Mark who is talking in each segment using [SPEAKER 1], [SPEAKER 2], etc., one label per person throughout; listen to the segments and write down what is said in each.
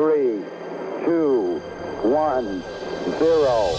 [SPEAKER 1] three, two, one, zero.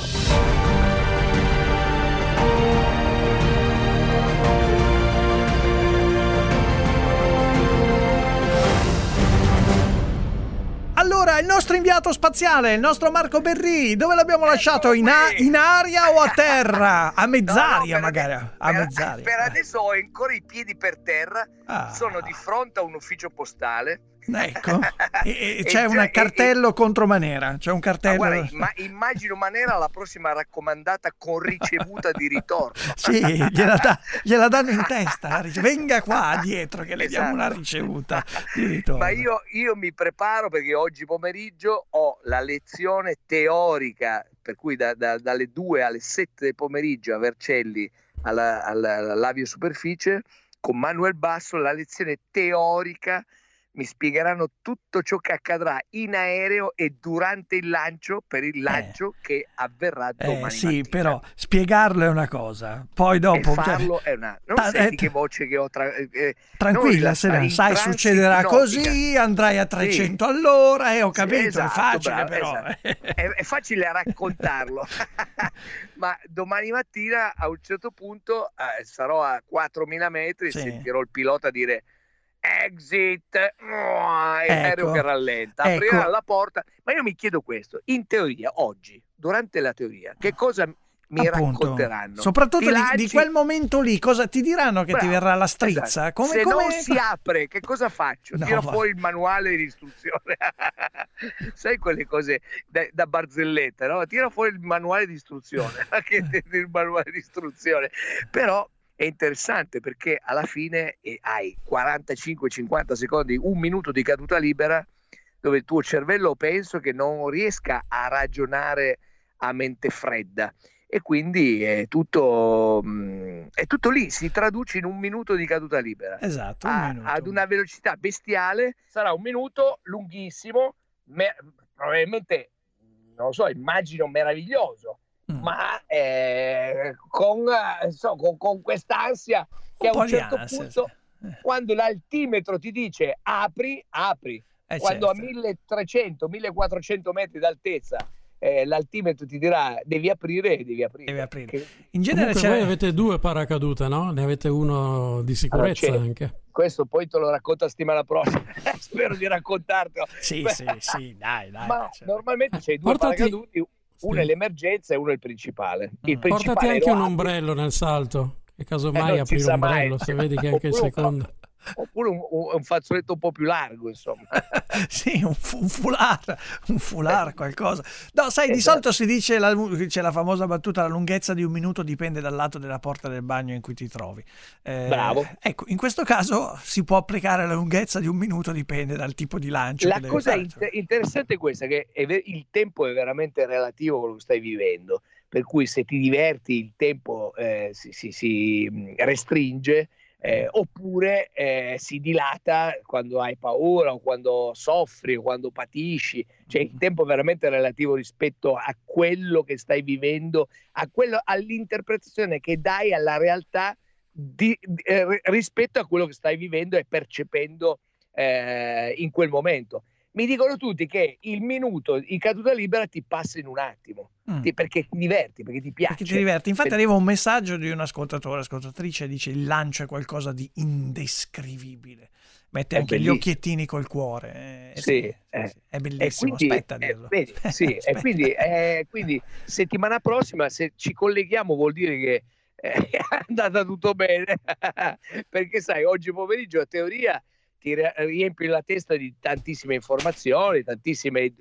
[SPEAKER 2] Allora, il nostro inviato spaziale, il nostro Marco Berri, dove l'abbiamo lasciato? In, a- in aria o a terra? A mezz'aria
[SPEAKER 3] No, no, per-
[SPEAKER 2] magari. A mezz'aria.
[SPEAKER 3] per adesso ho ancora i piedi per terra,
[SPEAKER 2] Ah.
[SPEAKER 3] sono di fronte a un ufficio postale.
[SPEAKER 2] Ecco, e, e
[SPEAKER 3] E
[SPEAKER 2] c'è
[SPEAKER 3] già-
[SPEAKER 2] un
[SPEAKER 3] e-
[SPEAKER 2] cartello contro Manera. C'è un cartello.
[SPEAKER 3] guarda, imma- immagino Manera la prossima raccomandata con ricevuta di ritorno.
[SPEAKER 2] Sì, gliela, dà- gliela danno in testa. Venga qua dietro che le diamo una
[SPEAKER 3] Esatto.
[SPEAKER 2] ricevuta di ritorno.
[SPEAKER 3] Ma io, io mi preparo perché oggi pomeriggio ho la lezione teorica, per cui da- da- dalle 2 alle 7 del pomeriggio a Vercelli alla, alla, all'avio superficie con Manuel Basso la lezione teorica mi spiegheranno tutto ciò che accadrà in aereo e durante il lancio per il lancio che avverrà
[SPEAKER 2] Eh,
[SPEAKER 3] domani
[SPEAKER 2] sì,
[SPEAKER 3] mattina.
[SPEAKER 2] però spiegarlo è una cosa, poi
[SPEAKER 3] e
[SPEAKER 2] dopo... cioè,
[SPEAKER 3] farlo è una non
[SPEAKER 2] ta-
[SPEAKER 3] senti
[SPEAKER 2] eh,
[SPEAKER 3] che voce che ho tra, eh, eh,
[SPEAKER 2] Tranquilla, Serena, sai, succederà
[SPEAKER 3] ipnotica.
[SPEAKER 2] così, andrai a 300 all'ora e ho
[SPEAKER 3] Sì,
[SPEAKER 2] capito,
[SPEAKER 3] esatto,
[SPEAKER 2] è facile
[SPEAKER 3] bravo,
[SPEAKER 2] però.
[SPEAKER 3] esatto. È, è facile raccontarlo, ma domani mattina a un certo punto eh, sarò a 4.000 metri e
[SPEAKER 2] Sì.
[SPEAKER 3] sentirò il pilota dire exit, l'aereo
[SPEAKER 2] Ecco,
[SPEAKER 3] che rallenta,
[SPEAKER 2] ecco.
[SPEAKER 3] aprirà la porta. Ma io mi chiedo questo, in teoria oggi, durante la teoria, che cosa mi
[SPEAKER 2] Appunto.
[SPEAKER 3] racconteranno?
[SPEAKER 2] Soprattutto
[SPEAKER 3] Ti
[SPEAKER 2] di, di quel momento lì, cosa ti diranno che ti
[SPEAKER 3] Bravo,
[SPEAKER 2] verrà la strizza?
[SPEAKER 3] esatto.
[SPEAKER 2] Come,
[SPEAKER 3] Se
[SPEAKER 2] come-
[SPEAKER 3] non si apre, che cosa faccio?
[SPEAKER 2] No,
[SPEAKER 3] Tiro fuori il manuale di istruzione. Sai quelle cose da, da barzelletta, no? Tira fuori il manuale di istruzione, anche il manuale di istruzione. Però è interessante perché alla fine eh, hai 45-50 secondi, un minuto di caduta libera dove il tuo cervello penso che non riesca a ragionare a mente fredda e quindi è tutto, mh, è tutto lì, si traduce in un minuto di caduta libera.
[SPEAKER 2] Esatto, un
[SPEAKER 3] A-
[SPEAKER 2] minuto.
[SPEAKER 3] ad una velocità bestiale sarà un minuto lunghissimo, me- probabilmente, non lo so, immagino meraviglioso,
[SPEAKER 2] Mm.
[SPEAKER 3] ma eh, con, eh, so, con, con quest'ansia che a
[SPEAKER 2] po'
[SPEAKER 3] un certo
[SPEAKER 2] ansia,
[SPEAKER 3] punto,
[SPEAKER 2] sì. Eh,
[SPEAKER 3] quando l'altimetro ti dice apri, apri.
[SPEAKER 2] eh,
[SPEAKER 3] Quando a
[SPEAKER 2] certo.
[SPEAKER 3] 1300-1400 metri d'altezza eh, l'altimetro ti dirà devi aprire e devi aprire.
[SPEAKER 2] Devi aprire.
[SPEAKER 3] Che-
[SPEAKER 2] In genere
[SPEAKER 4] Comunque
[SPEAKER 2] c'è...
[SPEAKER 4] voi avete due paracadute, no? Ne avete uno di sicurezza
[SPEAKER 3] Allora, c'è-
[SPEAKER 4] anche.
[SPEAKER 3] questo poi te lo racconto la settimana prossima. Spero di raccontartelo.
[SPEAKER 2] Sì, sì, sì, dai, dai.
[SPEAKER 3] Ma
[SPEAKER 2] cioè.
[SPEAKER 3] normalmente c'è due
[SPEAKER 4] Portati-
[SPEAKER 3] paracaduti, uno
[SPEAKER 4] Sì.
[SPEAKER 3] è l'emergenza e uno è il principale. Il
[SPEAKER 2] Mm.
[SPEAKER 3] principale
[SPEAKER 4] Portati anche un
[SPEAKER 3] apri,
[SPEAKER 4] ombrello nel salto, che
[SPEAKER 3] eh,
[SPEAKER 4] casomai
[SPEAKER 3] si
[SPEAKER 4] apri
[SPEAKER 3] mai.
[SPEAKER 4] l'ombrello, se vedi che anche il secondo...
[SPEAKER 3] Oppure un, un- fazzoletto un po' più largo, insomma.
[SPEAKER 2] Sì, un, un foulard, un foulard, qualcosa. No, sai, di
[SPEAKER 3] Esatto.
[SPEAKER 2] solito si dice, la, c'è la famosa battuta, la lunghezza di un minuto dipende dal lato della porta del bagno in cui ti trovi. Eh,
[SPEAKER 3] Bravo.
[SPEAKER 2] Ecco, in questo caso si può applicare la lunghezza di un minuto, dipende dal tipo di lancio.
[SPEAKER 3] La cosa inter- interessante è questa, che è ve- il tempo è veramente relativo a quello che stai vivendo, per cui se ti diverti il tempo eh, si, si- si, restringe, eh, oppure eh, si dilata quando hai paura o quando soffri o quando patisci, cioè il tempo è veramente relativo rispetto a quello che stai vivendo, quello- all'interpretazione che dai alla realtà di- eh, rispetto a quello che stai vivendo e percependo eh, in quel momento. Mi dicono tutti che il minuto in caduta libera ti passa in un attimo,
[SPEAKER 2] Mm.
[SPEAKER 3] ti- perché ti diverti, perché ti piace.
[SPEAKER 2] Perché ti diverti. Infatti
[SPEAKER 3] Per-
[SPEAKER 2] arriva un messaggio di un ascoltatore, ascoltatrice, dice il lancio è qualcosa di indescrivibile. Mette
[SPEAKER 3] È
[SPEAKER 2] anche gli
[SPEAKER 3] bellissimo.
[SPEAKER 2] occhiettini col cuore. Eh,
[SPEAKER 3] Sì,
[SPEAKER 2] sì,
[SPEAKER 3] eh.
[SPEAKER 2] sì, È bellissimo,
[SPEAKER 3] quindi,
[SPEAKER 2] aspetta
[SPEAKER 3] eh, vedi, sì, e
[SPEAKER 2] Aspetta.
[SPEAKER 3] quindi, eh, quindi settimana prossima se ci colleghiamo vuol dire che eh, è andata tutto bene, perché sai, oggi pomeriggio a teoria ti riempi la testa di tantissime informazioni, tantissimi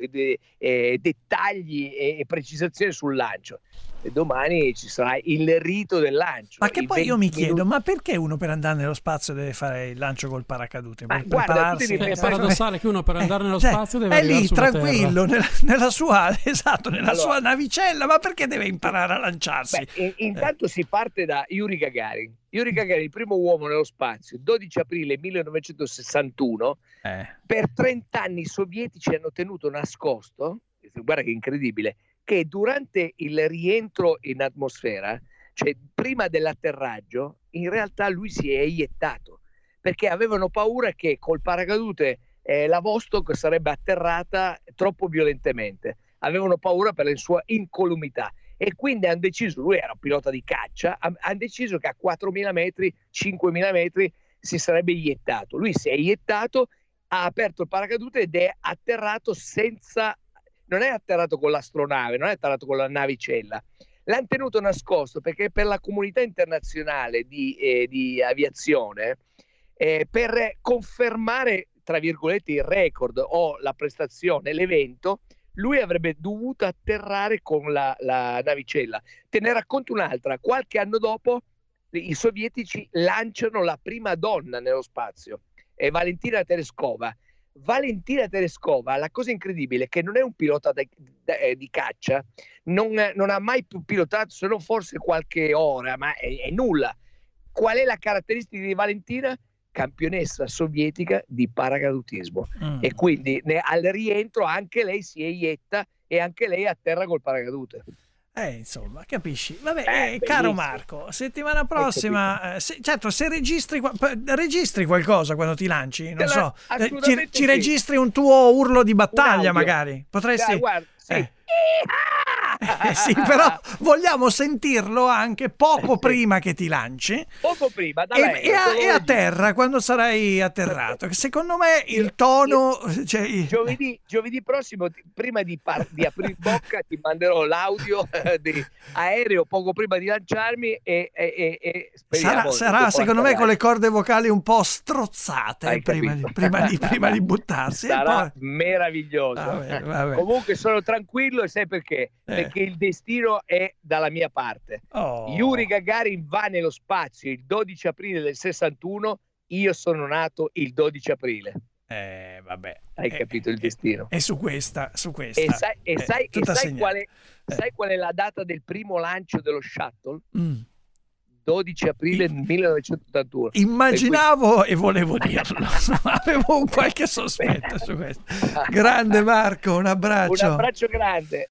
[SPEAKER 3] dettagli e, e precisazioni sul lancio. E domani ci sarà il rito del lancio.
[SPEAKER 2] Ma che poi io mi
[SPEAKER 3] 20
[SPEAKER 2] chiedo,
[SPEAKER 3] minuti-
[SPEAKER 2] ma perché uno per andare nello spazio deve fare il lancio col paracadute?
[SPEAKER 3] Ma
[SPEAKER 2] Per
[SPEAKER 3] guarda,
[SPEAKER 4] È paradossale che uno per andare nello
[SPEAKER 2] Cioè,
[SPEAKER 4] spazio deve
[SPEAKER 2] è lì tranquillo nella, nella sua esatto nella
[SPEAKER 3] Allora-
[SPEAKER 2] sua navicella ma perché deve imparare a lanciarsi
[SPEAKER 3] Beh, in- intanto si parte da Yuri Gagarin. Yuri Gagarin, il primo uomo nello spazio, 12 aprile 1961,
[SPEAKER 2] Eh,
[SPEAKER 3] per 30 anni i sovietici hanno tenuto nascosto, guarda che incredibile, che durante il rientro in atmosfera, cioè prima dell'atterraggio, in realtà lui si è iettato, perché avevano paura che col paracadute eh, la Vostok sarebbe atterrata troppo violentemente, avevano paura per la sua incolumità e quindi hanno deciso, lui era un pilota di caccia, hanno deciso che a 4.000 metri, 5.000 metri si sarebbe iettato. Lui si è iettato, ha aperto il paracadute ed è atterrato senza, non è atterrato con l'astronave, non è atterrato con la navicella. L'hanno tenuto nascosto perché per la comunità internazionale di, eh, di aviazione, eh, per confermare, tra virgolette, il record o la prestazione, l'evento, lui avrebbe dovuto atterrare con la, la navicella. Te ne racconto un'altra. Qualche anno dopo i sovietici lanciano la prima donna nello spazio, è Valentina Tereskova. Valentina Tereskova, la cosa incredibile è che non è un pilota de, de, eh, di caccia, non, non, ha mai pilotato se non forse qualche ora, ma è, è nulla. Qual è la caratteristica di Valentina? campionessa sovietica di paracadutismo mm. e quindi ne, al rientro anche lei si eietta e anche lei atterra col paracadute.
[SPEAKER 2] Eh, insomma, capisci? Vabbè, eh, eh, caro Marco, settimana prossima, eh, se, certo, se registri, registri, qualcosa quando ti lanci, non so, eh, ci, ci sì. registri un tuo urlo di battaglia magari, potresti...
[SPEAKER 3] Dai, guarda, sì.
[SPEAKER 2] Eh. Eh, sì, però vogliamo sentirlo anche poco prima che ti lanci.
[SPEAKER 3] Poco prima, da
[SPEAKER 2] e, e, a, e a, terra, quando sarai atterrato. Secondo me il tono... Cioè...
[SPEAKER 3] Giovedì, giovedì, prossimo, prima di, par- di aprire bocca, ti manderò l'audio eh, di aereo poco prima di lanciarmi e, e, e
[SPEAKER 2] sarà, sarà secondo me, con le corde vocali un po' strozzate prima di, prima, di, prima di, buttarsi.
[SPEAKER 3] Sarà poi... meraviglioso.
[SPEAKER 2] Vabbè, vabbè.
[SPEAKER 3] Comunque sono tranquillo e sai perché? Eh che il destino è dalla mia parte. Oh. Yuri Gagarin va nello spazio il 12 aprile del 61, io sono nato il 12 aprile.
[SPEAKER 2] Eh, vabbè.
[SPEAKER 3] Hai eh, capito il destino.
[SPEAKER 2] E su questa, su questa.
[SPEAKER 3] E sai, e sai, e sai, qual, è, sai qual, è, la data del primo lancio dello shuttle?
[SPEAKER 2] Mm.
[SPEAKER 3] 12 aprile 1981.
[SPEAKER 2] Immaginavo e volevo dirlo, avevo un qualche sospetto su questo. Grande Marco, un abbraccio.
[SPEAKER 3] Un abbraccio grande.